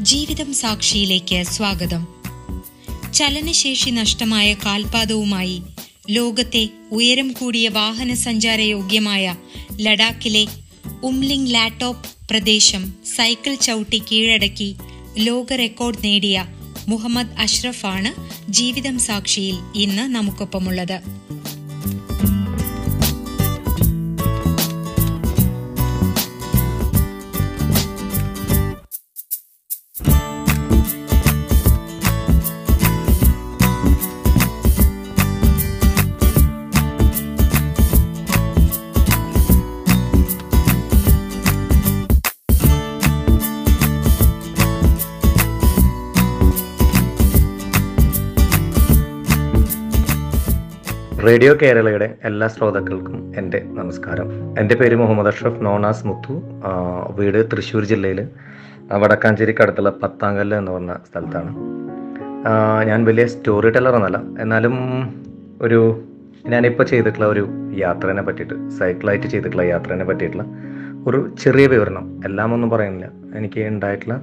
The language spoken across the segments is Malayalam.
ജീവിതം സാക്ഷിയിലേക്ക് സ്വാഗതം. ചലനശേഷി നഷ്ടമായ കാൽപാദവുമായി ലോകത്തെ ഉയരം കൂടിയ വാഹന സഞ്ചാര യോഗ്യമായ ലഡാക്കിലെ ഉംലിംഗ് ലാറ്റോപ്പ് പ്രദേശം സൈക്കിൾ ചവിട്ടി കീഴടക്കി ലോക റെക്കോർഡ് നേടിയ മുഹമ്മദ് അഷ്റഫാണ് ജീവിതം സാക്ഷിയിൽ ഇന്ന് നമുക്കൊപ്പമുള്ളത്. റേഡിയോ കേരളയുടെ എല്ലാ ശ്രോതാക്കൾക്കും എന്റെ നമസ്കാരം. എന്റെ പേര് മുഹമ്മദ് അഷ്റഫ് നോണാസ് മുത്തു. വീട് തൃശ്ശൂർ ജില്ലയിൽ വടക്കാഞ്ചേരിക്കടുത്തുള്ള പത്താങ്കല്ല് എന്ന് പറഞ്ഞ സ്ഥലത്താണ്. ഞാൻ വലിയ സ്റ്റോറി ടെല്ലർ എന്നല്ല എന്നാലും ഒരു ഞാനിപ്പോൾ ചെയ്തിട്ടുള്ള ഒരു യാത്രേനെ പറ്റിയിട്ട് സൈക്കിളായിട്ട് ചെയ്തിട്ടുള്ള യാത്രേനെ പറ്റിയിട്ടുള്ള ഒരു ചെറിയ വിവരണം. എല്ലാം ഒന്നും പറയുന്നില്ല എനിക്ക് ഉണ്ടായിട്ടുള്ള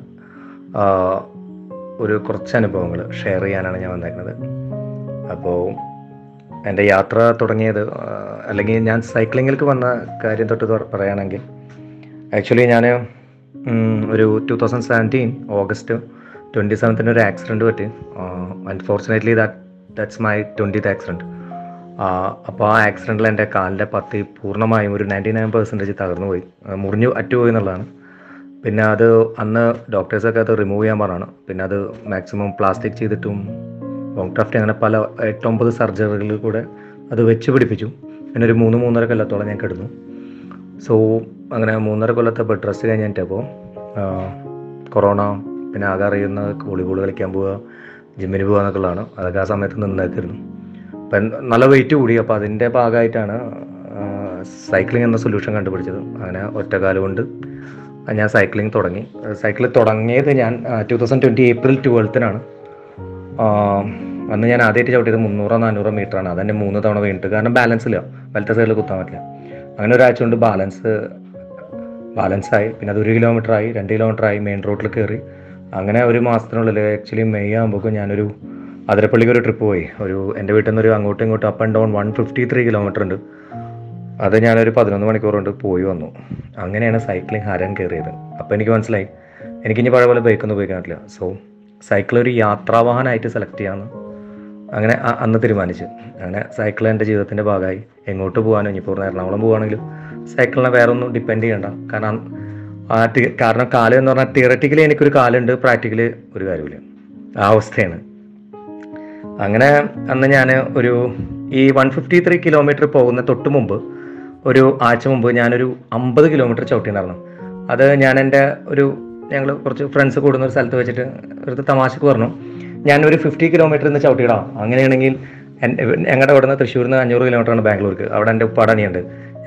ഒരു കുറച്ച് അനുഭവങ്ങൾ ഷെയർ ചെയ്യാനാണ് ഞാൻ വന്നേക്കുന്നത്. അപ്പോൾ എന്റെ യാത്ര തുടങ്ങിയത് അല്ലെങ്കിൽ ഞാൻ സൈക്ലിങ്ങിലേക്ക് വന്ന കാര്യം തൊട്ട് പറയുകയാണെങ്കിൽ ആക്ച്വലി ഞാൻ ഒരു two thousand seventeen August twenty സെവൻത്തിന് ഒരു ആക്സിഡന്റ് പറ്റി. Unfortunately that that's my twentieth accident അപ്പോൾ ആ ആക്സിഡന്റിൽ എന്റെ കാലിന്റെ പത്തി പൂർണമായും ഒരു നയന്റി നയൻ പെർസെന്റേജ് തകർന്നു പോയി മുറിഞ്ഞു അറ്റുപോയി എന്നുള്ളതാണ്. പിന്നെ അത് അന്ന് ഡോക്ടേഴ്സൊക്കെ അത് റിമൂവ് ചെയ്യാൻ പറഞ്ഞാണ്. പിന്നെ അത് മാക്സിമം പ്ലാസ്റ്റിക് ചെയ്തിട്ടും ലോങ് ക്രാഫ്റ്റ് അങ്ങനെ പല എട്ടൊമ്പത് സർജറികളിൽ കൂടെ അത് വെച്ച് പിടിപ്പിച്ചു. പിന്നെ ഒരു മൂന്ന് മൂന്നര കൊല്ലത്തോളം ഞാൻ കിടന്നു. സോ അങ്ങനെ മൂന്നര കൊല്ലത്തെ ബെഡ് റെസ്റ്റ് കഴിഞ്ഞിട്ടപ്പോൾ കൊറോണ പിന്നെ ആകെ അറിയുന്ന വോളിബോൾ കളിക്കാൻ പോവുക ജിമ്മിന് പോകുക എന്നൊക്കെയുള്ളതാണ്. അതൊക്കെ ആ സമയത്ത് നിന്നേക്കായിരുന്നു അപ്പം നല്ല വെയിറ്റ് കൂടി. അപ്പോൾ അതിന്റെ ഭാഗമായിട്ടാണ് സൈക്ലിംഗ് എന്ന സൊല്യൂഷൻ കണ്ടുപിടിച്ചത്. അങ്ങനെ ഒറ്റക്കാലം കൊണ്ട് ഞാൻ സൈക്ലിംഗ് തുടങ്ങി. സൈക്കിൾ തുടങ്ങിയത് ഞാൻ ടു തൗസൻഡ് ട്വന്റി ഏപ്രിൽ ട്വൽത്തിനാണ് അന്ന് ഞാൻ ആദ്യമായിട്ട് ചവിട്ടിയത് മുന്നൂറോ നാനൂറോ മീറ്ററാണ്. അതെന്നെ മൂന്ന് തവണ വീണിട്ട്. കാരണം ബാലൻസ് ഇല്ല. വലത്തെ സൈഡിൽ കുത്താൻ പറ്റില്ല. അങ്ങനെ ഒരാഴ്ച കൊണ്ട് ബാലൻസ് ബാലൻസ് ആയി. പിന്നെ അത് ഒരു കിലോമീറ്റർ ആയി രണ്ട് കിലോമീറ്റർ ആയി മെയിൻ റോഡിൽ കയറി അങ്ങനെ ഒരു മാസത്തിനുള്ളിൽ ആക്ച്വലി മെയ് ആകുമ്പോൾ ഞാനൊരു അതിരപ്പള്ളിക്ക് ഒരു ട്രിപ്പ് പോയി. ഒരു എന്റെ വീട്ടിൽ നിന്ന് ഒരു അങ്ങോട്ടും ഇങ്ങോട്ടും up and down one fifty three kilometre ഉണ്ട്. അത് ഞാനൊരു പതിനൊന്ന് മണിക്കൂർ കൊണ്ട് പോയി വന്നു. അങ്ങനെയാണ് സൈക്ലിംഗ് ഹരാൻ കയറിയത്. അപ്പോൾ എനിക്ക് മനസ്സിലായി. എനിക്കിനി പഴയ പോലെ ബൈക്കൊന്നും ഉപയോഗിക്കാൻ പറ്റില്ല. സോ സൈക്കിൾ ഒരു യാത്രാവാഹനമായിട്ട് സെലക്ട് ചെയ്യാമെന്ന് അങ്ങനെ അന്ന് തീരുമാനിച്ചു. അങ്ങനെ സൈക്കിൾ എന്റെ ജീവിതത്തിന്റെ ഭാഗമായി. എങ്ങോട്ട് പോകാനോ ഇനിയിപ്പോൾ എറണാകുളം പോകുകയാണെങ്കിലും സൈക്കിളിനെ വേറെ ഒന്നും ഡിപ്പെൻഡ് ചെയ്യണ്ട. കാരണം ആ കാരണം കാലം എന്ന് പറഞ്ഞാൽ തിയററ്റിക്കലി എനിക്കൊരു കാലുണ്ട് പ്രാക്ടിക്കലി ഒരു കാര്യമില്ല ആ അവസ്ഥയാണ്. അങ്ങനെ അന്ന് ഞാൻ ഒരു ഈ വൺ ഫിഫ്റ്റി ത്രീ കിലോമീറ്റർ പോകുന്ന തൊട്ട് മുമ്പ് ഒരു ആഴ്ച മുമ്പ് ഞാനൊരു അമ്പത് കിലോമീറ്റർ ചവിട്ടിയിട്ടുണ്ടായിരുന്നു അത് ഞാൻ എന്റെ ഒരു ഞങ്ങൾ കുറച്ച് ഫ്രണ്ട്സ് കൂടുന്ന ഒരു സ്ഥലത്ത് വെച്ചിട്ട് ഒരു തമാശക്ക് പറഞ്ഞു. ഞാനൊരു ഫിഫ്റ്റി കിലോമീറ്റർ നിന്ന് ചവിട്ടിയിടാം അങ്ങനെയാണെങ്കിൽ ഞങ്ങളുടെ അവിടെ നിന്ന് തൃശ്ശൂരിൽ നിന്ന് അഞ്ഞൂറ് കിലോമീറ്റർ ആണ് ബാംഗ്ലൂർക്ക്. അവിടെ എന്റെ ഉപ്പാട് ഞാൻ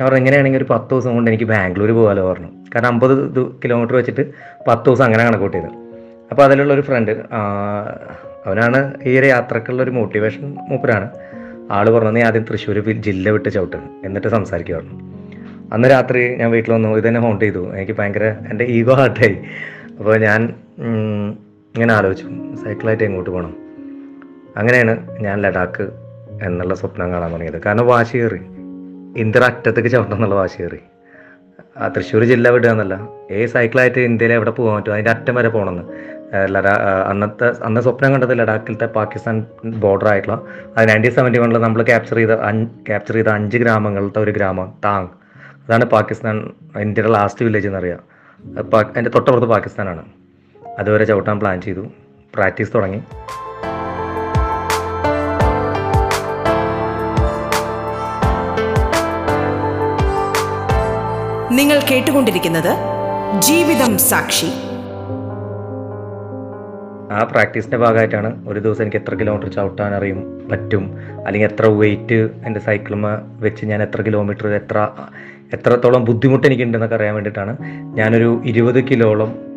പറഞ്ഞു എങ്ങനെയാണെങ്കിൽ ഒരു പത്ത് ദിവസം കൊണ്ട് എനിക്ക് ബാംഗ്ലൂർ പോകാമല്ലോ പറഞ്ഞു. കാരണം അമ്പത് കിലോമീറ്റർ വെച്ചിട്ട് പത്ത് ദിവസം അങ്ങനെ കണക്കൂട്ടിയത് അപ്പോൾ അതിലുള്ള ഒരു ഫ്രണ്ട് അവനാണ് ഈ ഒരു യാത്രക്കുള്ള ഒരു മോട്ടിവേഷൻ മൂപ്പരാണ്. ആൾ പറഞ്ഞു നീ ആദ്യം തൃശ്ശൂർ ജില്ല വിട്ട് ചവിട്ട് എന്നിട്ട് സംസാരിക്കുക പറഞ്ഞു. അന്ന് രാത്രി ഞാൻ വീട്ടിൽ വന്നു. ഇതെന്നെ ഹോണ്ട് ചെയ്തു. എനിക്ക് ഭയങ്കര എന്റെ ഈഗോ ഹാർട്ടായി. അപ്പോൾ ഞാൻ ഇങ്ങനെ ആലോചിച്ചു. സൈക്കിളായിട്ട് എങ്ങോട്ട് പോകണം അങ്ങനെയാണ് ഞാൻ ലഡാക്ക് എന്നുള്ള സ്വപ്നം കാണാൻ തുടങ്ങിയത്. കാരണം വാശി കയറി. ഇന്ത്യ അറ്റത്തേക്ക് ചവിട്ടണം എന്നുള്ള വാശി കയറി. ആ തൃശ്ശൂർ ജില്ല വിടുക എന്നല്ല. ഏ സൈക്കിളായിട്ട് ഇന്ത്യയിൽ എവിടെ പോകാൻ പറ്റും? അതിന്റെ അറ്റം വരെ പോകണമെന്ന്. ലഡാ അന്നത്തെ അന്ന് സ്വപ്നം കണ്ടത് ലഡാക്കിലത്തെ പാകിസ്ഥാൻ ബോർഡർ ആയിട്ടുള്ള അത് നയന്റീൻ സെവന്റി വണ്ണിൽ നമ്മൾ ക്യാപ്ചർ ചെയ്ത ക്യാപ്ചർ ചെയ്ത അഞ്ച് ഗ്രാമങ്ങളിലത്തെ ഒരു ഗ്രാമം താങ്. അതാണ് പാകിസ്ഥാൻ ഇന്ത്യയുടെ ലാസ്റ്റ് വില്ലേജ് എന്നറിയാം. അതിന്റെ തൊട്ടപ്പുറത്ത് പാകിസ്ഥാനാണ്. അതുവരെ ചവിട്ടാൻ പ്ലാൻ ചെയ്തു. പ്രാക്ടീസ് തുടങ്ങി. നിങ്ങൾ കേട്ടുകൊണ്ടിരിക്കുന്നത് ജീവിതം സാക്ഷി. ആ പ്രാക്ടീസിന്റെ ഭാഗമായിട്ടാണ് ഒരു ദിവസം എനിക്ക് എത്ര കിലോമീറ്റർ ചവിട്ടാൻ അറിയും പറ്റും അല്ലെങ്കിൽ എത്ര വെയിറ്റ് എന്റെ സൈക്കിളുമ വെച്ച് ഞാൻ എത്ര കിലോമീറ്റർ എത്ര എത്രത്തോളം ബുദ്ധിമുട്ട് എനിക്കുണ്ടെന്നൊക്കെ അറിയാൻ വേണ്ടിയിട്ടാണ് ഞാനൊരു ഇരുപത് കിലോളം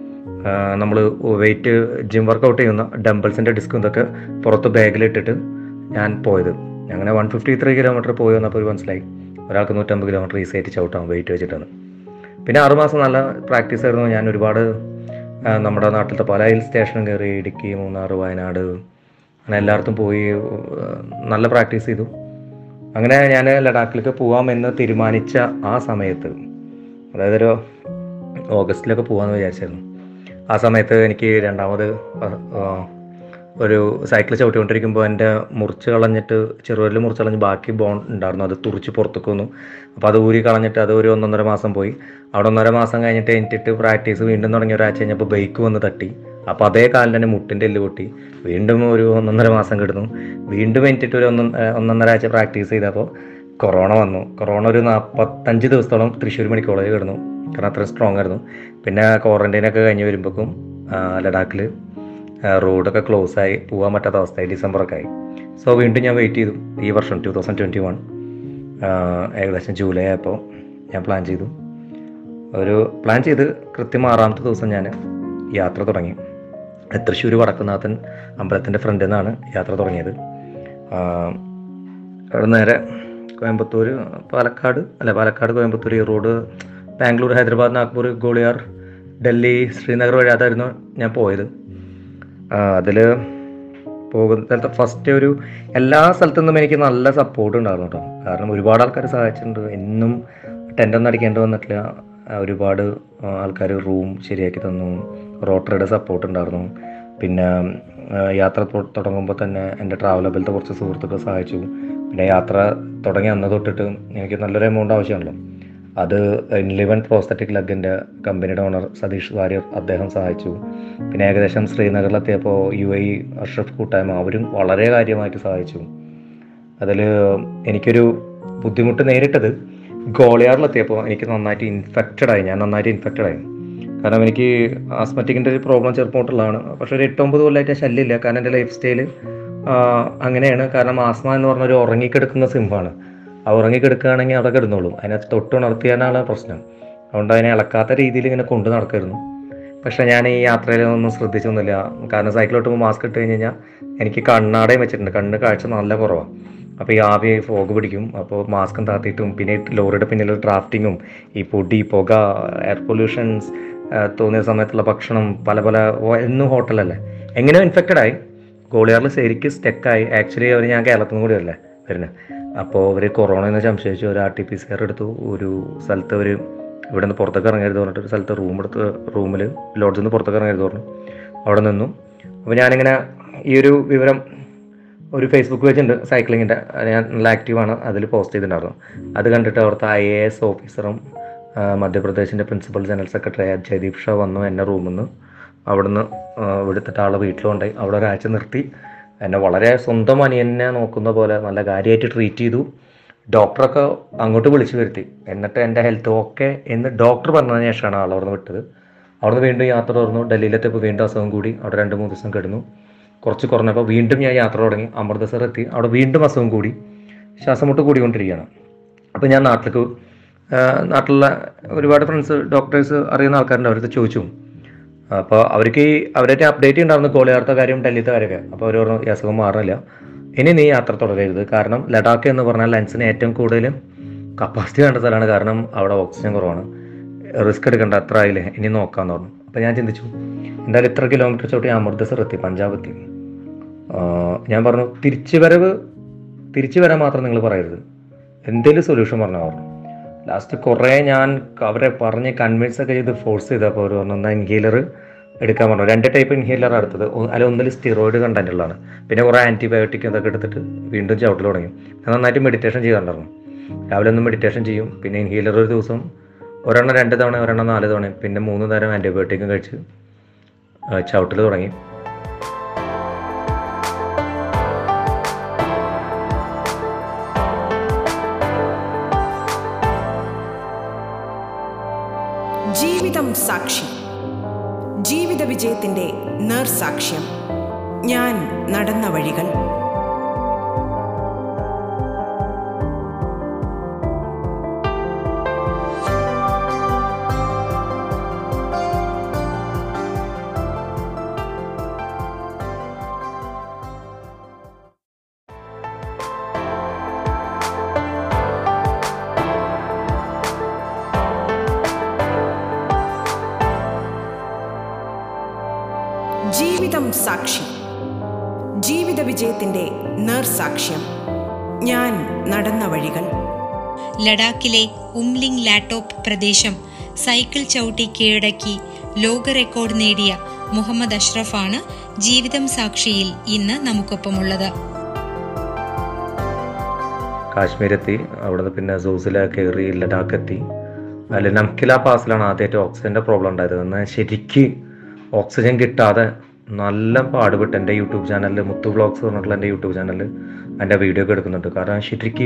നമ്മൾ വെയിറ്റ് ജിം വർക്കൗട്ട് ചെയ്യുന്ന ഡംബിൾസിന്റെ ഡിസ്കും ഇതൊക്കെ പുറത്ത് ബാഗിലിട്ടിട്ട് ഞാൻ പോയത്. അങ്ങനെ വൺ ഫിഫ്റ്റി ത്രീ കിലോമീറ്റർ പോയി വന്നപ്പോൾ ഒരു മനസ്സിലായി. ഒരാൾക്ക് നൂറ്റമ്പത് കിലോമീറ്റർ ഈസി ആയിട്ട് ചവിട്ടാം വെയിറ്റ് വെച്ചിട്ടാണ്. പിന്നെ ആറുമാസം നല്ല പ്രാക്ടീസ് ആയിരുന്നു. ഞാൻ ഒരുപാട് നമ്മുടെ നാട്ടിലത്തെ പല ഹിൽ സ്റ്റേഷനും കയറി ഇടുക്കി മൂന്നാർ വയനാട് അങ്ങനെ എല്ലായിടത്തും പോയി നല്ല പ്രാക്ടീസ് ചെയ്തു. അങ്ങനെ ഞാൻ ലഡാക്കിലേക്ക് പോകാമെന്ന് തീരുമാനിച്ച ആ സമയത്ത് അതായത് ഒരു ഓഗസ്റ്റിലൊക്കെ പോകാമെന്ന് വിചാരിച്ചായിരുന്നു. ആ സമയത്ത് എനിക്ക് രണ്ടാമത് ഒരു സൈക്കിൾ ചവിട്ടിക്കൊണ്ടിരിക്കുമ്പോൾ എന്റെ മുറിച്ച് കളഞ്ഞിട്ട് ചെറുവിരൽ മുറിച്ച് കളഞ്ഞ് ബാക്കി ബോൺ ഉണ്ടായിരുന്നു. അത് തുറിച്ച് പുറത്തേക്ക് വന്നു. അപ്പോൾ അത് ഊരി കളഞ്ഞിട്ട് അത് ഒരു ഒന്നൊന്നര മാസം പോയി. അവിടെ ഒന്നര മാസം കഴിഞ്ഞിട്ട് എനിട്ടിട്ട് പ്രാക്ടീസ് വീണ്ടും തുടങ്ങിയ ഒരാഴ്ച കഴിഞ്ഞപ്പോൾ ബൈക്ക് വന്ന് തട്ടി. അപ്പോൾ അതേ കാലിൽ തന്നെ മുട്ടിന്റെ എല്ല് പൊട്ടി. വീണ്ടും ഒരു ഒന്നൊന്നര മാസം കിടന്നു. വീണ്ടും എനിട്ടിട്ട് ഒരു ഒന്നൊ ഒന്നൊന്നര ആഴ്ച പ്രാക്ടീസ് ചെയ്തപ്പോൾ കൊറോണ വന്നു. കൊറോണ ഒരു നാൽപ്പത്തഞ്ച് ദിവസത്തോളം തൃശ്ശൂർ മെഡിക്കൽ കിടന്നു. കാരണം അത്ര സ്ട്രോങ് ആയിരുന്നു. പിന്നെ ക്വാറന്റൈനൊക്കെ കഴിഞ്ഞ് വരുമ്പോഴേക്കും ലഡാക്കിൽ റോഡൊക്കെ ക്ലോസ് ആയി പോകാൻ പറ്റാത്ത അവസ്ഥയായി ഡിസംബറൊക്കെ ആയി. സോ വീണ്ടും ഞാൻ വെയിറ്റ് ചെയ്തു. ഈ വർഷം ടു തൗസൻഡ് ട്വന്റി വൺ ഏകദേശം ജൂലൈ ആയപ്പോൾ ഞാൻ പ്ലാൻ ചെയ്തു. ഒരു പ്ലാൻ ചെയ്ത് കൃത്യം ആറാമത്തെ ദിവസം ഞാൻ യാത്ര തുടങ്ങി. തൃശ്ശൂർ വടക്കുന്നാഥൻ അമ്പലത്തിന്റെ ഫ്രണ്ടിൽ നിന്നാണ് യാത്ര തുടങ്ങിയത്. അവിടെ നേരെ കോയമ്പത്തൂർ പാലക്കാട് അല്ല പാലക്കാട് കോയമ്പത്തൂർ ഈ റോഡ് ബാംഗ്ലൂർ ഹൈദരാബാദ് നാഗ്പൂർ ഗോളിയാർ ഡൽഹി ശ്രീനഗർ വഴി അതായിരുന്നു ഞാൻ പോയത്. അതിൽ പോകുന്ന സ്ഥലത്ത് ഫസ്റ്റ് ഒരു എല്ലാ സ്ഥലത്തു നിന്നും എനിക്ക് നല്ല സപ്പോർട്ട് ഉണ്ടായിരുന്നു കേട്ടോ കാരണം ഒരുപാട് ആൾക്കാർ സഹായിച്ചിട്ടുണ്ട്. എന്നും ടെന്റൊന്നും അടിക്കേണ്ടി വന്നിട്ടില്ല. ഒരുപാട് ആൾക്കാർ റൂം ശരിയാക്കി തന്നു. റോട്ടറിയുടെ സപ്പോർട്ട് ഉണ്ടായിരുന്നു. പിന്നെ യാത്ര തുടങ്ങുമ്പോൾ തന്നെ എന്റെ ട്രാവലബിലത്തെ കുറച്ച് സുഹൃത്തുക്കൾ സഹായിച്ചു. പിന്നെ യാത്ര തുടങ്ങി അന്ന് തൊട്ടിട്ട് എനിക്ക് നല്ലൊരു എമൗണ്ട് ആവശ്യമാണല്ലോ. അത് ഇൻലിവൻ പ്രോസ്തറ്റിക് ലഗിന്റെ കമ്പനിയുടെ ഓണർ സതീഷ് വാര്യർ അദ്ദേഹം സഹായിച്ചു. പിന്നെ ഏകദേശം ശ്രീനഗറിലെത്തിയപ്പോൾ യു ഐ അഷ്റഫ് കൂട്ടായ്മ അവരും വളരെ കാര്യമായിട്ട് സഹായിച്ചു. അതിൽ എനിക്കൊരു ബുദ്ധിമുട്ട് നേരിട്ടത് ഗോളിയാറിലെത്തിയപ്പോൾ എനിക്ക് നന്നായിട്ട് ഇൻഫെക്റ്റഡ് ആയി. ഞാൻ നന്നായിട്ട് ഇൻഫെക്റ്റഡ് ആയി. കാരണം എനിക്ക് ആസ്മറ്റിക്കിന്റെ ഒരു പ്രോബ്ലം ചെറുപ്പം തൊട്ടുള്ളതാണ് പക്ഷേ ഒരു എട്ടൊമ്പത് കൊല്ലമായിട്ട് ശല്യമില്ല. കാരണം എന്റെ ലൈഫ് സ്റ്റൈൽ അങ്ങനെയാണ്. കാരണം ആസ്മ എന്ന് പറഞ്ഞ ഒരു ഉറങ്ങിക്കിടക്കുന്ന സിംഹമാണ്. ആ ഉറങ്ങിക്കിടക്കുകയാണെങ്കിൽ അവിടെ കിടന്നോളും അതിനെ തൊട്ട് ഉണർത്തിയാനാണ് പ്രശ്നം. അതുകൊണ്ട് അതിനെ ഇളക്കാത്ത രീതിയിൽ ഇങ്ങനെ കൊണ്ടു നടക്കായിരുന്നു പക്ഷേ ഞാൻ ഈ യാത്രയിൽ ഒന്നും ശ്രദ്ധിച്ചൊന്നുമില്ല. കാരണം സൈക്കിൾ ഓട്ടുമ്പോൾ മാസ്ക് ഇട്ട് കഴിഞ്ഞ് കഴിഞ്ഞാൽ എനിക്ക് കണ്ണാടയും വെച്ചിട്ടുണ്ട്. കണ്ണ് കാഴ്ച നല്ല കുറവാണ് അപ്പോൾ ഈ ആവി ഫോഗ് പിടിക്കും. അപ്പോൾ മാസ്കും താത്തിയിട്ടും. പിന്നെ ലോറിയുടെ പിന്നിൽ ഡ്രാഫ്റ്റിങ്ങും ഈ പൊടി പുക എയർ പൊല്യൂഷൻസ് തോന്നിയ സമയത്തുള്ള ഭക്ഷണം പല പല എന്നും ഹോട്ടലല്ലേ എങ്ങനെയോ ഇൻഫെക്റ്റഡ് ആയി. ഗോളിയാറിൽ ശരിക്കും സ്റ്റെക്കായി ആക്ച്വലി അവർ ഞാൻ കേരളത്തിൽ നിന്ന് കൂടിയല്ലേ വരുന്നത്. അപ്പോൾ അവർ കൊറോണ എന്ന് സംശയിച്ചു ഒരു R T P C R എടുത്തു. ഒരു സ്ഥലത്ത് അവർ ഇവിടെ നിന്ന് പുറത്തേക്ക് ഇറങ്ങരുത് പറഞ്ഞിട്ട് ഒരു സ്ഥലത്ത് റൂം എടുത്ത് റൂമിൽ ലോഡ്ജിൽ നിന്ന് പുറത്തേക്ക് ഇറങ്ങരുത് പറഞ്ഞു. അവിടെ നിന്നു. അപ്പോൾ ഞാനിങ്ങനെ ഈ ഒരു വിവരം ഒരു ഫേസ്ബുക്ക് പേജുണ്ട് സൈക്ലിങ്ങിന്റെ ഞാൻ നല്ല ആക്റ്റീവാണ് അതിൽ പോസ്റ്റ് ചെയ്തിട്ടുണ്ടായിരുന്നു. അത് കണ്ടിട്ട് അവിടുത്തെ ഐ എ എസ് ഓഫീസറും മധ്യപ്രദേശിന്റെ principal general secretary Jaideep Shah വന്നു എന്നെ റൂമിൽ നിന്ന് അവിടുന്ന് ഇവിടുത്തെ ആളെ വീട്ടിലുണ്ടായി അവിടെ ഒരാഴ്ച നിർത്തി. എന്നെ വളരെ സ്വന്തം അനിയനെ നോക്കുന്ന പോലെ നല്ല കാര്യമായിട്ട് ട്രീറ്റ് ചെയ്തു. ഡോക്ടറൊക്കെ അങ്ങോട്ട് വിളിച്ചു വരുത്തി. എന്നിട്ട് എന്റെ ഹെൽത്ത് ഓക്കെ എന്ന് ഡോക്ടർ പറഞ്ഞതിന് ശേഷമാണ് ആൾ അവിടെ വിട്ടത്. അവിടുന്ന് വീണ്ടും യാത്ര തുറന്നു ഡൽഹിയിലെത്തിയപ്പോൾ വീണ്ടും അസുഖം കൂടി. അവിടെ രണ്ട് മൂന്ന് ദിവസം കിടന്നു. കുറച്ച് കുറഞ്ഞപ്പോൾ വീണ്ടും ഞാൻ യാത്ര തുടങ്ങി. അമൃതസർ എത്തി. അവിടെ വീണ്ടും അസുഖം കൂടി. ശ്വാസം മുട്ട് കൂടിക്കൊണ്ടിരിക്കുകയാണ്. അപ്പോൾ ഞാൻ നാട്ടിലേക്ക് നാട്ടിലുള്ള ഒരുപാട് ഫ്രണ്ട്സ് ഡോക്ടേഴ്സ് അറിയുന്ന ആൾക്കാരുണ്ട്. അവരടുത്ത് ചോദിച്ചു. അപ്പോൾ അവർക്ക് ഈ അവരുടെ അപ്ഡേറ്റ് ഉണ്ടായിരുന്നു കോളിയാർത്ത കാര്യം ഡൽഹിത്തെ കാര്യമൊക്കെ. അപ്പോൾ അവർ പറഞ്ഞു ഈ അസുഖം മാറുന്നില്ല ഇനി നീ യാത്ര തുടരരുത്. കാരണം ലഡാക്ക് എന്ന് പറഞ്ഞാൽ ലെൻസിന് ഏറ്റവും കൂടുതൽ കപ്പാസിറ്റി വേണ്ട സ്ഥലമാണ്. കാരണം അവിടെ ഓക്സിജൻ കുറവാണ്. റിസ്ക് എടുക്കേണ്ട അത്ര ആയില്ലേ? ഇനി നോക്കാമെന്ന് പറഞ്ഞു. അപ്പോൾ ഞാൻ ചിന്തിച്ചു എന്തായാലും ഇത്ര കിലോമീറ്റർ ചോട്ടി അമൃതസർ എത്തി പഞ്ചാബ് എത്തി. ഞാൻ പറഞ്ഞു തിരിച്ചു വരവ് തിരിച്ചു വരാൻ മാത്രം നിങ്ങൾ പറയരുത്. എന്തെങ്കിലും സൊല്യൂഷൻ പറഞ്ഞാൽ പറഞ്ഞു ലാസ്റ്റ് കുറേ ഞാൻ അവരെ പറഞ്ഞ് കൺവിൻസ് ഒക്കെ ചെയ്ത് ഫോഴ്സ് ചെയ്തപ്പോൾ അവർ പറഞ്ഞു എന്നാൽ ഇൻഹേലർ എടുക്കാൻ പറഞ്ഞു. രണ്ട് ടൈപ്പ് ഇൻഹേലർ അടുത്തത് അല്ല ഒന്നിൽ സ്റ്റിറോയിഡ് കണ്ടന്റ് ഉള്ളതാണ്. പിന്നെ കുറേ ആന്റിബയോട്ടിക് ഇതൊക്കെ എടുത്തിട്ട് വീണ്ടും ചവിട്ടൽ തുടങ്ങി. ഞാൻ നന്നായിട്ട് മെഡിറ്റേഷൻ ചെയ്യാറുണ്ടായിരുന്നു. രാവിലെ ഒന്ന് മെഡിറ്റേഷൻ ചെയ്യും. പിന്നെ ഇൻഹേലർ ഒരു ദിവസം ഒരെണ്ണം രണ്ട് തവണ ഒരെണ്ണം നാല് തവണ പിന്നെ മൂന്ന് നേരം ആന്റിബയോട്ടിക്കും കഴിച്ച് ചവിട്ടൽ തുടങ്ങി. ജീവിതം സാക്ഷി. ജീവിത വിജയത്തിന്റെ നേർസാക്ഷ്യം. ഞാൻ നടന്ന വഴികൾ. നേർസാക്ഷ്യം ഞാൻ നടന്ന വഴികൾ. ലഡാക്കിലെ ഉംലിംഗ് ലാറ്റോപ്പ് പ്രദേശം സൈക്കിൾ ചവിട്ടി കീഴടക്കി ലോക റെക്കോർഡ് നേടിയ മുഹമ്മദ് അഷ്റഫാണ് ജീവിതം സാക്ഷിയിൽ ഇന്ന് നമുക്കൊപ്പമുള്ളത്. കാശ്മീരെത്തി അവിടുന്ന് പിന്നെ സൂസില കയറി ലഡാക്ക് എത്തി അതിൽ നംകില പാസിലാണ് ആദ്യമായിട്ട് ഓക്സിജന്റെ പ്രോബ്ലം ഉണ്ടായിരുന്നത് എന്നാൽ ശരിക്ക് ഓക്സിജൻ കിട്ടാതെ നല്ല പാടുപെട്ട് എന്റെ യൂട്യൂബ് ചാനലിൽ മുത്തു വ്ലോഗ്സ് പറഞ്ഞിട്ടുള്ള എന്റെ യൂട്യൂബ് ചാനലിൽ എന്റെ വീഡിയോ ഒക്കെ എടുക്കുന്നുണ്ട്. കാരണം ശരിക്ക്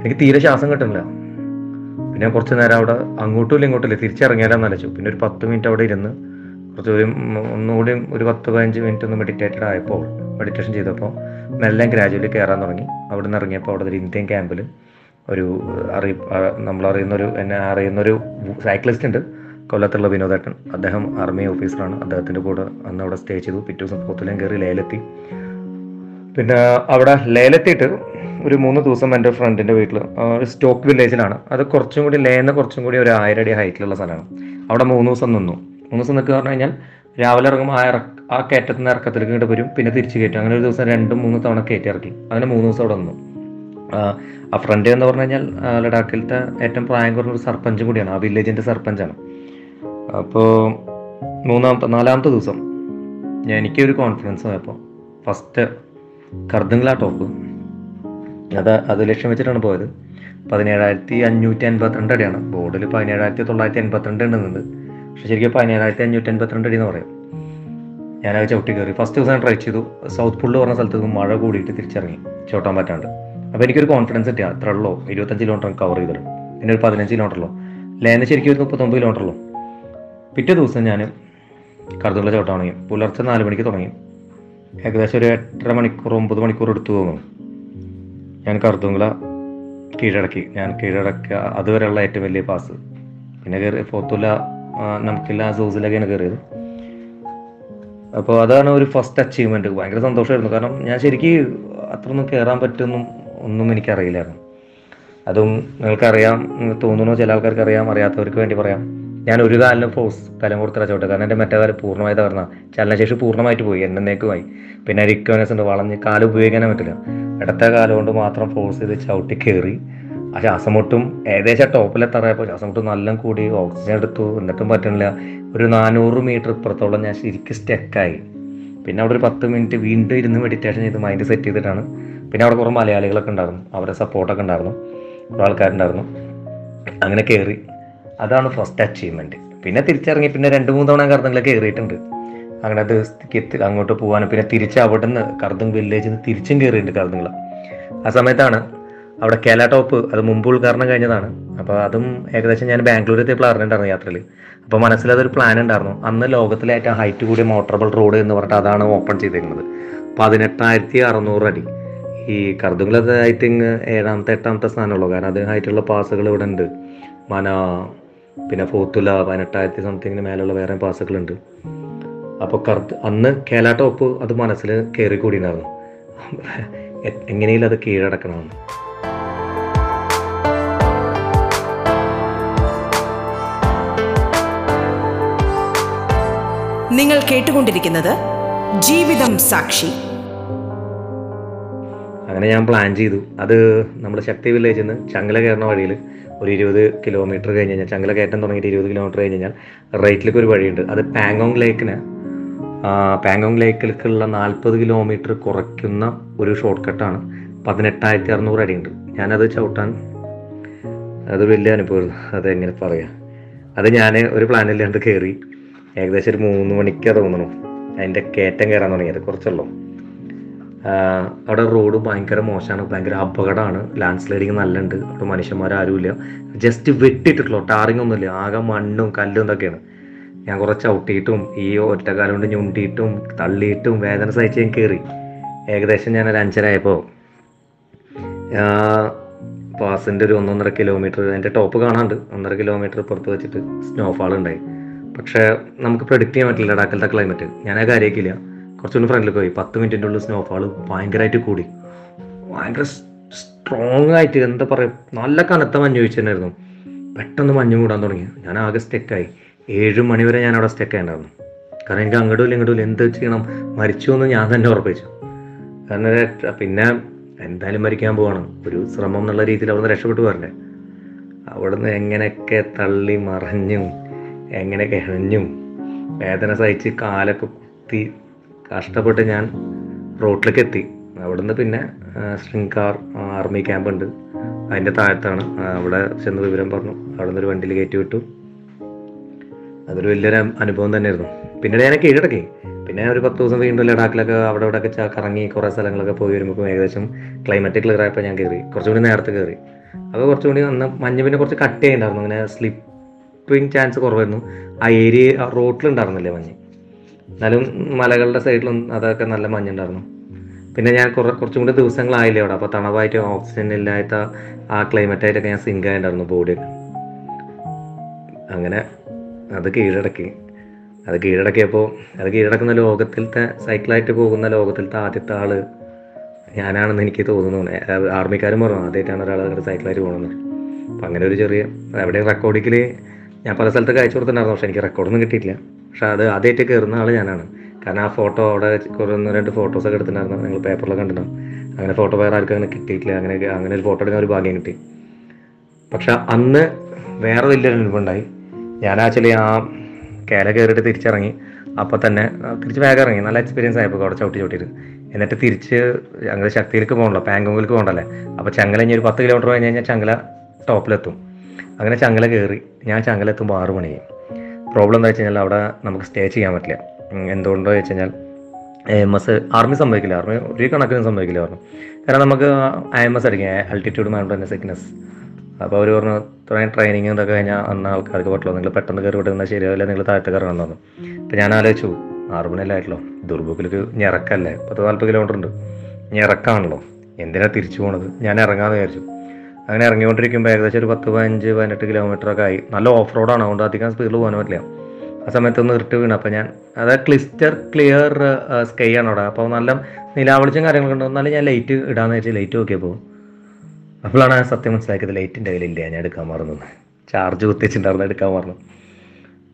എനിക്ക് തീരെ ശ്വാസം കിട്ടുന്നില്ല. പിന്നെ കുറച്ച് നേരം അവിടെ അങ്ങോട്ടും ഇല്ല ഇങ്ങോട്ടും ഇല്ല. തിരിച്ചിറങ്ങിയാലെന്ന് ആലോചിച്ചു. പിന്നെ ഒരു പത്ത് മിനിറ്റ് അവിടെ ഇരുന്ന് കുറച്ച് ഒരു ഒന്നുകൂടി ഒരു പത്ത് പതിനഞ്ച് മിനിറ്റ് ഒന്ന് മെഡിറ്റേറ്റഡ് ആയപ്പോൾ മെഡിറ്റേഷൻ ചെയ്തപ്പോൾ മെല്ലെ ഗ്രാജുവലി കയറാൻ തുടങ്ങി. അവിടെ നിന്ന് ഇറങ്ങിയപ്പോൾ അവിടെ ഒരു ഇന്ത്യൻ ക്യാമ്പിൽ ഒരു അറിയ നമ്മളറിയുന്ന ഒരു എന്നെ അറിയുന്ന ഒരു സൈക്ലിസ്റ്റ് ഉണ്ട്. കൊല്ലത്തുള്ള വിനോദേട്ടൻ. അദ്ദേഹം ആർമി ഓഫീസറാണ്. അദ്ദേഹത്തിന്റെ കൂടെ അന്ന് അവിടെ സ്റ്റേ ചെയ്തു. പിറ്റേ ദിവസം പോത്തുലേം കയറി ലേലെത്തി പിന്നെ അവിടെ ലേലെത്തിയിട്ട് ഒരു മൂന്ന് ദിവസം എന്റെ ഫ്രണ്ടിന്റെ വീട്ടിൽ ഒരു സ്റ്റോക്ക് വില്ലേജിലാണ്. അത് കുറച്ചും കൂടി ലേന്ന് കുറച്ചും കൂടി ഒരു ആയിരം അടി ഹൈറ്റിലുള്ള സ്ഥലമാണ്. അവിടെ മൂന്ന് ദിവസം നിന്നു. മൂന്ന് ദിവസം നിൽക്കുക പറഞ്ഞു കഴിഞ്ഞാൽ രാവിലെ ഇറങ്ങുമ്പോൾ ആ ഇറക്ക ആ കയറ്റത്തിന് ഇറക്കത്തിലേക്ക് ഇങ്ങോട്ട് വരും. പിന്നെ തിരിച്ച് കയറ്റും. അങ്ങനെ ഒരു ദിവസം രണ്ടും മൂന്ന് തവണ കയറ്റി ഇറക്കി. അങ്ങനെ മൂന്ന് ദിവസം അവിടെ നിന്നു. ആ, ഫ്രണ്ട് എന്ന് പറഞ്ഞു കഴിഞ്ഞാൽ ലഡാക്കിലത്തെ ഏറ്റവും പ്രായം കുറഞ്ഞ ഒരു സർപ്പഞ്ചും കൂടിയാണ്. ആ വില്ലേജിന്റെ സർപ്പഞ്ചാണ്. അപ്പോൾ മൂന്നാമത്തെ നാലാമത്തെ ദിവസം ഞാൻ എനിക്കൊരു കോൺഫിഡൻസ് ആയപ്പോൾ ഫസ്റ്റ് കർദംഗ്ല ടോപ്പ് അത് അത് ലക്ഷ്യം വെച്ചിട്ടാണ് പോയത്. പതിനേഴായിരത്തി അഞ്ഞൂറ്റി അൻപത്തിരണ്ട് അടിയാണ്. ബോർഡിൽ പതിനേഴായിരത്തി തൊള്ളായിരത്തി എൺപത്തിരണ്ട് ഉണ്ടെന്നുണ്ട്. പക്ഷെ ശരിക്കും പതിനേഴായിരത്തി അഞ്ഞൂറ്റി അൻപത്തിരണ്ട് അടി എന്ന് പറയും. ഞാനത് ചവിട്ടി കയറി ഫസ്റ്റ് ദിവസം ട്രൈ ചെയ്തു. സൗത്ത് പുള്ള് പറഞ്ഞ സ്ഥലത്ത് നിന്ന് മഴ കൂടിയിട്ട് തിരിച്ചിറങ്ങി. ചവിട്ടാൻ പറ്റാണ്ട്. അപ്പോൾ എനിക്കൊരു കോൺഫിഡൻസ് കിട്ടി അത്ര ഉള്ളൂ ഇരുപത്തഞ്ച് കിലോമീറ്റർ കവർ ചെയ്തിട്ടുണ്ട് പിന്നെ ഒരു പതിനഞ്ച് കിലോമീറ്റർ ലേന ലേന്ന് ശരിക്കും ഒരു മുപ്പത്തൊമ്പത് കിലോമീറ്റർ ഉള്ളൂ. പിറ്റേ ദിവസം ഞാൻ കറുതുള്ള ചവിട്ടം തുടങ്ങി. പുലർച്ചെ നാല് മണിക്ക് തുടങ്ങി. ഏകദേശം ഒരു എട്ടര മണിക്കൂർ ഒമ്പത് മണിക്കൂർ എടുത്തു തോന്നുന്നു ഞാൻ കറുതുങ്കള കീഴടക്കി. ഞാൻ കീഴടക്കുക അതുവരെയുള്ള ഏറ്റവും വലിയ പാസ് പിന്നെ കയറി ഫോത്തുല നമുക്കില്ല സൂസിലൊക്കെയാണ് കയറിയത് അപ്പോൾ അതാണ് ഒരു ഫസ്റ്റ് അച്ചീവ്മെന്റ് ഭയങ്കര സന്തോഷമായിരുന്നു. കാരണം ഞാൻ ശരിക്കും അത്രയൊന്നും കയറാൻ പറ്റുമെന്നും ഒന്നും എനിക്കറിയില്ലായിരുന്നു. അതും നിങ്ങൾക്കറിയാം തോന്നുന്നു ചില ആൾക്കാർക്ക് അറിയാം അറിയാത്തവർക്ക് വേണ്ടി പറയാം. ഞാൻ ഒരു കാലിന് ഫോഴ്സ് തലമുറത്ത് കൊടുത്തില്ല കാരണം എന്റെ മറ്റേ കാലം പൂർണമായി തകർന്ന. ചലനശേഷി പൂർണമായിട്ട് പോയി എന്നേക്കുമായി പിന്നെ റിക്കവനസ് ഉണ്ട് വളഞ്ഞ് കാൽ ഉപയോഗിക്കാനേ പറ്റില്ല. ഇടത്തെ കാലം കൊണ്ട് മാത്രം ഫോഴ്സ് ചെയ്ത് ചവിട്ടി കയറി ആ ശ്വാസം മുട്ടും ഏകദേശം ടോപ്പിലെത്തറയപ്പോൾ ശ്വാസം മുട്ടും നല്ല കൂടി ഓക്സിജൻ എടുത്തു. എന്നിട്ടും പറ്റുന്നില്ല ഒരു നാനൂറ് മീറ്റർ ഇപ്പുറത്തോളം ഞാൻ ശരിക്കും സ്റ്റെക്കായി പിന്നെ അവിടെ ഒരു പത്ത് മിനിറ്റ് വീണ്ടും ഇരുന്ന് മെഡിറ്റേഷൻ ചെയ്ത് മൈൻഡ് സെറ്റ് ചെയ്തിട്ടാണ്. പിന്നെ അവിടെ കുറേ മലയാളികളൊക്കെ ഉണ്ടായിരുന്നു. അവരുടെ സപ്പോർട്ടൊക്കെ ഉണ്ടായിരുന്നു. കുറേ ആൾക്കാരുണ്ടായിരുന്നു. അങ്ങനെ കയറി അതാണ് ഫസ്റ്റ് അച്ചീവ്മെന്റ് പിന്നെ തിരിച്ചിറങ്ങി പിന്നെ രണ്ട് മൂന്ന് തവണ കർദങ്ങളൊക്കെ കയറിയിട്ടുണ്ട്. അങ്ങനെ അത് അങ്ങോട്ട് പോകാനും പിന്നെ തിരിച്ച് അവിടെ നിന്ന് കർദ്ദങ് വില്ലേജിൽ നിന്ന് തിരിച്ചും കയറിയിട്ടുണ്ട് കർദ്ദങ്ങൾ ആ സമയത്താണ് അവിടെ കേല ടോപ്പ് അത് മുമ്പ് ഉദ്ഘാടനം കഴിഞ്ഞതാണ്. അപ്പോൾ അതും ഏകദേശം ഞാൻ ബാംഗ്ലൂർ എത്തിയപ്പോൾ അറിഞ്ഞിട്ടുണ്ടായിരുന്നു യാത്രയിൽ അപ്പോൾ മനസ്സിലതൊരു പ്ലാൻ ഉണ്ടായിരുന്നു. അന്ന് ലോകത്തിലെ ഏറ്റവും ഹൈറ്റ് കൂടിയ മോട്ടറബിൾ റോഡ് എന്ന് പറഞ്ഞിട്ട് അതാണ് ഓപ്പൺ ചെയ്തിരുന്നത്. പതിനെട്ടായിരത്തി അറുന്നൂറ് അടി. ഈ കർദുങ്ങളത് ഐ തിങ്ക് ഏഴാമത്തെ എട്ടാമത്തെ സ്ഥാനമുള്ളൂ കാരണം അത് ഹൈറ്റുള്ള പാസുകൾ ഇവിടെ ഉണ്ട്. മന പിന്നെ ഫോത്തുല പതിനെട്ടായിരത്തി സംതിങ്ങിന് മേലുള്ള വേറെ പാസുകളുണ്ട് അപ്പോൾ കറുത്ത് അന്ന് കേലാട്ട ഒപ്പ് അത് മനസ്സിൽ കയറി കൂടിയിരുന്നു എ- എങ്ങനെയും അത് കീഴടക്കണമെന്ന്. നിങ്ങൾ കേട്ടുകൊണ്ടിരിക്കുന്നത് ജീവിതം സാക്ഷി. അങ്ങനെ ഞാൻ പ്ലാൻ ചെയ്തു. അത് നമ്മൾ ശക്തി വില്ലേജിൽ നിന്ന് ചങ്ങല കയറുന്ന വഴിയിൽ ഒരു ഇരുപത് കിലോമീറ്റർ കഴിഞ്ഞ് കഴിഞ്ഞാൽ ചങ്ങല കയറ്റം തുടങ്ങിയിട്ട് ഇരുപത് കിലോമീറ്റർ കഴിഞ്ഞ് കഴിഞ്ഞാൽ റൈറ്റിലേക്ക് ഒരു വഴിയുണ്ട്. അത് പാങ്കോങ് ലേക്കിന് പാങ്കോങ് ലേക്കിലേക്കുള്ള നാൽപ്പത് കിലോമീറ്റർ കുറയ്ക്കുന്ന ഒരു ഷോർട്ട് കട്ടാണ് പതിനെട്ടായിരത്തി അറുന്നൂറ് അടിയുണ്ട്. ഞാനത് ചവിട്ടാൻ അതൊരു വലിയ അനുഭവം. അതെങ്ങനെ പറയാം? അത് ഞാൻ ഒരു പ്ലാനില്ലാണ്ട് കയറി ഏകദേശം ഒരു മൂന്ന് മണിക്കാ തോന്നുന്നു അതിന്റെ കയറ്റം കയറാൻ തുടങ്ങിയത് കുറച്ചുള്ളൂ. അവിടെ റോഡ് ഭയങ്കര മോശമാണ് ഭയങ്കര അപകടമാണ്. ലാൻഡ് സ്ലൈഡിങ് നല്ല ഉണ്ട് അവിടെ മനുഷ്യന്മാരാരുമില്ല ജസ്റ്റ് വെട്ടിയിട്ടുള്ളൂ ടാറിങ് ഒന്നുമില്ല. ആകെ മണ്ണും കല്ലും ഇതൊക്കെയാണ്. ഞാൻ കുറേ ചവിട്ടിയിട്ടും ഈ ഒറ്റക്കാലം കൊണ്ട് ഞുണ്ടിയിട്ടും തള്ളിയിട്ടും വേദന സഹിച്ച് ഞാൻ കയറി ഏകദേശം ഞാൻ ഒരു അഞ്ചരായപ്പോൾ പാസിന്റെ ഒരു ഒന്നൊന്നര കിലോമീറ്റർ അതിന്റെ ടോപ്പ് കാണാണ്ട് ഒന്നര കിലോമീറ്റർ പുറത്ത് വെച്ചിട്ട് സ്നോഫാൾ ഉണ്ടായി. പക്ഷേ നമുക്ക് പ്രഡിക്റ്റ് ചെയ്യാൻ പറ്റില്ല ലഡാക്കിലത്തെ ക്ലൈമറ്റ് ഞാൻ ആ കുറച്ചുകൂടി ഫ്രണ്ടിലേക്ക് പോയി. പത്ത് മിനിറ്റിന്റെ ഉള്ളിൽ സ്നോഫാൾ ഭയങ്കരമായിട്ട് കൂടി. ഭയങ്കര സ്ട്രോങ് ആയിട്ട് എന്താ പറയുക നല്ല കനത്ത മഞ്ഞ് വീഴ്ചയായിരുന്നു പെട്ടെന്ന് മഞ്ഞ് മൂടാൻ തുടങ്ങി. ഞാൻ ആകെ സ്റ്റെക്കായി ഏഴ് മണി വരെ ഞാൻ അവിടെ സ്റ്റെക്ക് ആയിട്ടുണ്ടായിരുന്നു. കാരണം എനിക്ക് അങ്ങോട്ടും ഇല്ല ഇങ്ങോട്ടും ഇല്ല. എന്ത് ചെയ്യണം? മരിച്ചു എന്ന് ഞാൻ തന്നെ ഉറപ്പിച്ചു. കാരണം പിന്നെ എന്തായാലും മരിക്കാൻ പോവാണ്. ഒരു ശ്രമം എന്നുള്ള രീതിയിൽ അവിടെ നിന്ന് രക്ഷപ്പെട്ടു വരണ്ടേ അവിടുന്ന് എങ്ങനെയൊക്കെ തള്ളി മറഞ്ഞും എങ്ങനെയൊക്കെ എഴഞ്ഞും വേദന സഹിച്ച് കാലൊക്കെ കുത്തി കഷ്ടപ്പെട്ട് ഞാൻ റോട്ടിലേക്ക് എത്തി അവിടുന്ന് പിന്നെ ശൃംഗാർ ആർമി ക്യാമ്പ് ഉണ്ട്. അതിന്റെ താഴത്താണ്. അവിടെ ചെന്ന് വിവരം പറഞ്ഞു. അവിടെ നിന്നൊരു വണ്ടിയിൽ കയറ്റി വിട്ടു. അതൊരു വലിയൊരു അനുഭവം തന്നെയായിരുന്നു. പിന്നീട് ഞാൻ കീഴടക്കി. പിന്നെ ഒരു പത്ത് ദിവസം വീണ്ടും ലഡാക്കിലൊക്കെ അവിടെ ഇവിടെ ഒക്കെ കറങ്ങി കുറേ സ്ഥലങ്ങളൊക്കെ പോയി വരുമ്പോൾ ഏകദേശം ക്ലൈമറ്റ് ക്ലിയർ ആയപ്പോൾ ഞാൻ കയറി. കുറച്ചുകൂടി നേരത്തെ കയറി. അപ്പോൾ കുറച്ചുകൂടി അന്ന് മഞ്ഞ് പിന്നെ കുറച്ച് കട്ട് ചെയ്യുന്നുണ്ടായിരുന്നു അങ്ങനെ സ്ലിപ്പിങ് ചാൻസ് കുറവായിരുന്നു. ആ ഏരിയ റോട്ടിലുണ്ടായിരുന്നില്ലേ മഞ്ഞ്? എന്നാലും മലകളുടെ സൈഡിലും അതൊക്കെ നല്ല മഞ്ഞുണ്ടായിരുന്നു. പിന്നെ ഞാൻ കുറേ കുറച്ചും കൂടി ദിവസങ്ങളായില്ലേ അവിടെ. അപ്പോൾ തണവായിട്ട് ഓക്സിജൻ ഇല്ലാത്ത ആ ക്ലൈമറ്റായിട്ടൊക്കെ ഞാൻ സിങ്ക് ആയിട്ടുണ്ടായിരുന്നു ബോഡിയൊക്കെ അങ്ങനെ അത് കീഴടക്കി. അത് കീഴടക്കിയപ്പോൾ അത് കീഴടക്കുന്ന ലോകത്തിലത്തെ സൈക്കിളായിട്ട് പോകുന്ന ലോകത്തിലത്തെ ആദ്യത്തെ ആൾ ഞാനാണെന്ന് എനിക്ക് തോന്നുന്നു. ആർമിക്കാരും പറഞ്ഞു ആദ്യമായിട്ടാണ് ഒരാൾ അങ്ങനെ സൈക്കിളായിട്ട് പോകുന്നത് അപ്പം അങ്ങനെ ഒരു ചെറിയ അവിടെ റെക്കോർഡിങ്ങിൽ ഞാൻ പല സ്ഥലത്തൊക്കെ അയച്ചു കൊടുത്തിട്ടുണ്ടായിരുന്നു പക്ഷെ എനിക്ക് റെക്കോർഡൊന്നും കിട്ടിയിട്ടില്ല. പക്ഷേ അത് ആദ്യമായിട്ട് കയറുന്ന ആൾ ഞാനാണ്. കാരണം ആ ഫോട്ടോ അവിടെ കുറേ ഒന്ന് രണ്ട് ഫോട്ടോസൊക്കെ എടുത്തിട്ടുണ്ടായിരുന്നു. നിങ്ങൾ പേപ്പറിലൊക്കെ കണ്ടിട്ടുണ്ടാവും അങ്ങനെ ഫോട്ടോ വേറെ ആർക്കും അങ്ങനെ കിട്ടിയിട്ടില്ല. അങ്ങനെ അങ്ങനെ ഒരു ഫോട്ടോ എടുക്കാൻ ഒരു ഭാഗ്യം കിട്ടി. പക്ഷെ അന്ന് വേറെ വലിയൊരു അനുഭവം ഉണ്ടായി. ഞാൻ ആക്ച്വലി ആ കേല കയറിയിട്ട് തിരിച്ചിറങ്ങി. അപ്പോൾ തന്നെ തിരിച്ച് വേഗം ഇറങ്ങി. നല്ല എക്സ്പീരിയൻസ് ആയപ്പോൾ അവിടെ ചവിട്ടി ചവിട്ടിയിട്ട്. എന്നിട്ട് തിരിച്ച് ഞങ്ങൾ ശക്തിയിലേക്ക് പോകണല്ലോ പാങ്കോങ്ങിലേക്ക് പോകണ്ടല്ലേ അപ്പോൾ ചങ്ങല ഇനി ഒരു പത്ത് കിലോമീറ്റർ കഴിഞ്ഞ് കഴിഞ്ഞാൽ ചങ്ങല ടോപ്പിലെത്തും അങ്ങനെ ചങ്ങല കയറി. ഞാൻ ചങ്ങല ആറ് മണിയായി. പ്രോബ്ലം എന്താ വെച്ച് കഴിഞ്ഞാൽ അവിടെ നമുക്ക് സ്റ്റേ ചെയ്യാൻ പറ്റില്ല. എന്തുകൊണ്ടോ വെച്ച് കഴിഞ്ഞാൽ എം എസ് ആർമി സംഭവിക്കില്ല. ആർമി ഒരു കണക്കിന് സംഭവിക്കില്ല പറഞ്ഞു കാരണം നമുക്ക് ഐ എം എസ് അടിക്കാം ആൾട്ടിറ്റ്യൂഡ് മൗണ്ടൻ സിക്നസ് അപ്പോൾ അവർ പറഞ്ഞു ഇത്രയും ട്രെയിനിങ് ഇതൊക്കെ കഴിഞ്ഞാൽ അന്ന് ആൾക്കാർക്ക് പറ്റുള്ളൂ നിങ്ങൾ പെട്ടെന്ന് കയറി വിട്ടുന്ന ശരിയാവില്ല നിങ്ങൾ താഴത്തേക്ക് ഇറങ്ങണം തോന്നും അപ്പോൾ ഞാൻ ആലോചിച്ചു ആറ് മണിയല്ലായിട്ടല്ലോ ദുർബുക്കിലേക്ക് ഞെറക്കല്ലേ പത്ത് നാൽപ്പത് കിലോമീറ്റർ ഉണ്ട്. ഞെറക്കാണല്ലോ എന്തിനാണ് തിരിച്ചു പോണത്? ഞാൻ ഇറങ്ങാമെന്ന് വിചാരിച്ചു. അങ്ങനെ ഇറങ്ങിക്കൊണ്ടിരിക്കുമ്പോൾ ഏകദേശം ഒരു പത്ത് പതിനഞ്ച് പതിനെട്ട് കിലോമീറ്റർ ഒക്കെ ആയി. നല്ല ഓഫ് റോഡാണ് അതുകൊണ്ട് അധികം സ്പീഡിൽ പോകാൻ പറ്റില്ല. ആ സമയത്ത് ഒന്ന് ഇരുട്ട് വീണ്. അപ്പോൾ ഞാൻ അതായത് ക്ലിസ്റ്റർ ക്ലിയർ സ്കൈ ആണ് അവിടെ. അപ്പോൾ നല്ല നിലാവളിച്ചും കാര്യങ്ങളൊക്കെ ഉണ്ട്. എന്നാലും ഞാൻ ലൈറ്റ് ഇടാന്ന് വെച്ചാൽ ലൈറ്റ് നോക്കിയപ്പോൾ അപ്പോഴാണ് ഞാൻ സത്യം മനസ്സിലാക്കിയത് ലൈറ്റിന്റെ കയ്യിലില്ല. ഞാൻ എടുക്കാൻ മറന്നു. ചാർജ് കുത്തിച്ചിട്ടുണ്ടായിരുന്നു എടുക്കാൻ മറന്നു.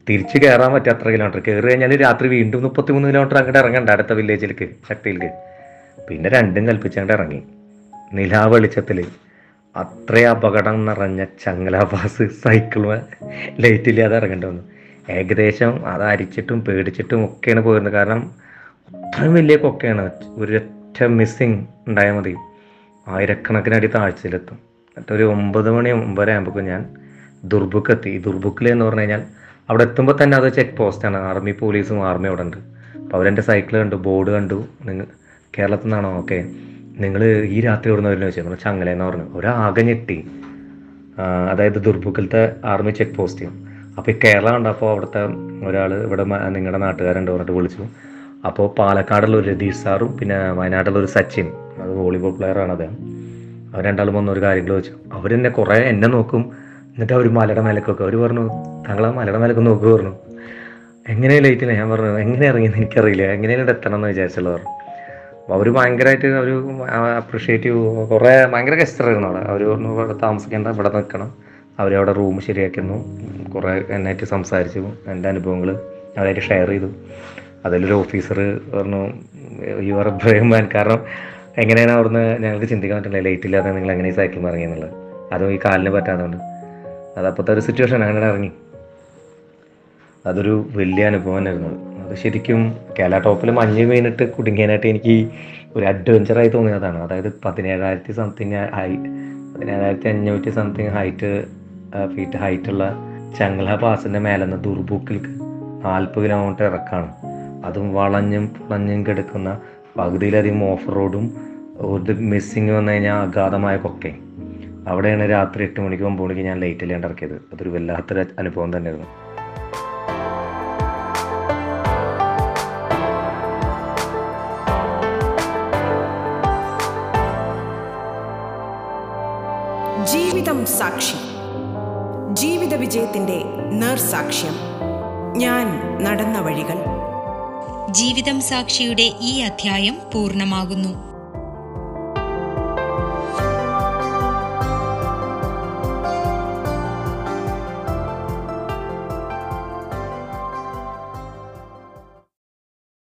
തിരിച്ച് കയറാൻ പറ്റും അത്ര കിലോമീറ്റർ കയറി കഴിഞ്ഞാൽ രാത്രി വീണ്ടും മുപ്പത്തിമൂന്ന് കിലോമീറ്റർ അങ്ങോട്ട് ഇറങ്ങണ്ട അടുത്ത വില്ലേജിലേക്ക് ശക്തിയിലേക്ക്. പിന്നെ രണ്ടും കൽപ്പിച്ചങ്ങോട്ട് ഇറങ്ങി. നിലാ വെളിച്ചത്തിൽ അത്രേ അപകടം നിറഞ്ഞ ചങ്ങലാബാസ് സൈക്കിൾ ലൈറ്റ് ഇല്ലാതെ ഇറങ്ങേണ്ടി വന്നു. ഏകദേശം അത് അരിച്ചിട്ടും പേടിച്ചിട്ടും ഒക്കെയാണ് പോയിരുന്നത്. കാരണം അത്രയും വലിയ കൊക്കയാണ്. ഒരൊറ്റ മിസ്സിങ് ഉണ്ടായാൽ മതി. ആയിരക്കണക്കിന് അടി താഴ്ചയിലെത്തും. എന്നിട്ട് ഒരു ഒമ്പത് മണി ഒമ്പതര ആകുമ്പോൾ ഞാൻ ദുർബുക്ക് എത്തി. ദുർബുക്കിൽ എന്ന് പറഞ്ഞു കഴിഞ്ഞാൽ അവിടെ എത്തുമ്പോൾ തന്നെ അത് ചെക്ക് പോസ്റ്റാണ് ആർമി പോലീസും ആർമി അവിടെ ഉണ്ട്. അപ്പോൾ അവരെന്റെ സൈക്കിൾ കണ്ടു ബോർഡ് കണ്ടു. നിങ്ങൾ കേരളത്തിൽ നിന്നാണോ? ഓക്കെ നിങ്ങൾ ഈ രാത്രി ഓടുന്ന വരുന്നത് ചോദിച്ചു? നമ്മൾ ചങ്ങലെന്ന് പറഞ്ഞു. ഒരാകെ ഞെട്ടി. അതായത് ദുർബുക്കലത്തെ ആർമി ചെക്ക് പോസ്റ്റ്. അപ്പോൾ ഈ കേരളം കണ്ടപ്പോൾ അവിടുത്തെ ഒരാൾ ഇവിടെ നിങ്ങളുടെ നാട്ടുകാരുണ്ട് പറഞ്ഞിട്ട് വിളിച്ചു. അപ്പോൾ പാലക്കാടുള്ള ഒരു രതീഷ് സാറും പിന്നെ വയനാട്ടിലുള്ള ഒരു സച്ചിൻ അത് വോളിബോൾ പ്ലെയറാണ് അദ്ദേഹം അവർ രണ്ടാളും വന്ന ഒരു കാര്യങ്ങൾ ചോദിച്ചു. അവരെന്നെ കുറേ എന്നെ നോക്കും. എന്നിട്ട് അവർ മലയുടെ മേലക്കൊക്കെ അവർ പറഞ്ഞു താങ്കൾ ആ മലയുടെ മേലൊക്കെ നോക്കുക പറഞ്ഞു. എങ്ങനെയാണ് ലേറ്റില്ല ഞാൻ പറഞ്ഞു എങ്ങനെ ഇറങ്ങിയെന്ന് എനിക്കറിയില്ല. എങ്ങനെയാണ് എത്തണം എന്ന് വിചാരിച്ചുള്ളത് പറഞ്ഞു. അവർ ഭയങ്കരമായിട്ട് അവർ അപ്രിഷ്യേറ്റ് കുറേ ഭയങ്കര ഗസ്റ്ററായിരുന്നു അവിടെ. അവർ പറഞ്ഞു ഇവിടെ താമസിക്കേണ്ട ഇവിടെ നിൽക്കണം. അവരവിടെ റൂം ശരിയാക്കുന്നു കുറേ എന്നായിട്ട് സംസാരിച്ചു. എന്റെ അനുഭവങ്ങൾ അവരായിട്ട് ഷെയർ ചെയ്തു. അതിലൊരു ഓഫീസർ പറഞ്ഞു യു ആർ ബ്രേവ് മാൻ കാരണം എങ്ങനെയാണ് അവിടുന്ന് ഞങ്ങൾക്ക് ചിന്തിക്കാൻ പറ്റില്ല. ലേറ്റ് ഇല്ലാതെ നിങ്ങൾ എങ്ങനെ സൈക്കിൾ ഇറങ്ങിയെന്നുള്ളത് അതും ഈ കാലിന് പറ്റാത്തതുകൊണ്ട്. അതപ്പോഴത്തെ ഒരു സിറ്റുവേഷൻ അങ്ങനെ ഇറങ്ങി. അതൊരു വലിയ അനുഭവം തന്നെയായിരുന്നു അത്. ശരിക്കും കേരള ടോപ്പിൽ മഞ്ഞ് വീണിട്ട് കുടുങ്ങിയതിനായിട്ട് എനിക്ക് ഒരു അഡ്വഞ്ചറായി തോന്നിയതാണ്. അതായത് പതിനേഴായിരത്തി സംതിങ് ഹൈ പതിനേഴായിരത്തി അഞ്ഞൂറ്റി സംതിങ് ഹൈറ്റ് ഫീറ്റ് ഹൈറ്റുള്ള ചങ്ങല പാസിന്റെ മേലെ നിന്ന് ദുർബുക്കിൽ നാൽപ്പത് കിലോമീറ്റർ ഇറക്കാണ്. അതും വളഞ്ഞും പുളഞ്ഞും കിടക്കുന്ന പകുതിയിലധികം ഓഫ് റോഡും ഒരു മിസ്സിങ് വന്നു കഴിഞ്ഞാൽ അഗാധമായ കൊക്കെ അവിടെയാണ് രാത്രി എട്ട് മണിക്ക് ഒമ്പത് മണിക്ക് ഞാൻ ലൈറ്റ് ഇല്ലാണ്ട് ഇറക്കിയത്. അതൊരു വല്ലാത്തൊരു അനുഭവം തന്നെയായിരുന്നു. ജീവിതം സാക്ഷി. ജീവിത വിജയത്തിന്റെ നേർസാക്ഷ്യം. ഞാൻ നടന്ന വഴികൾ. ജീവിതം സാക്ഷിയുടെ ഈ അധ്യായം പൂർണമാകുന്നു.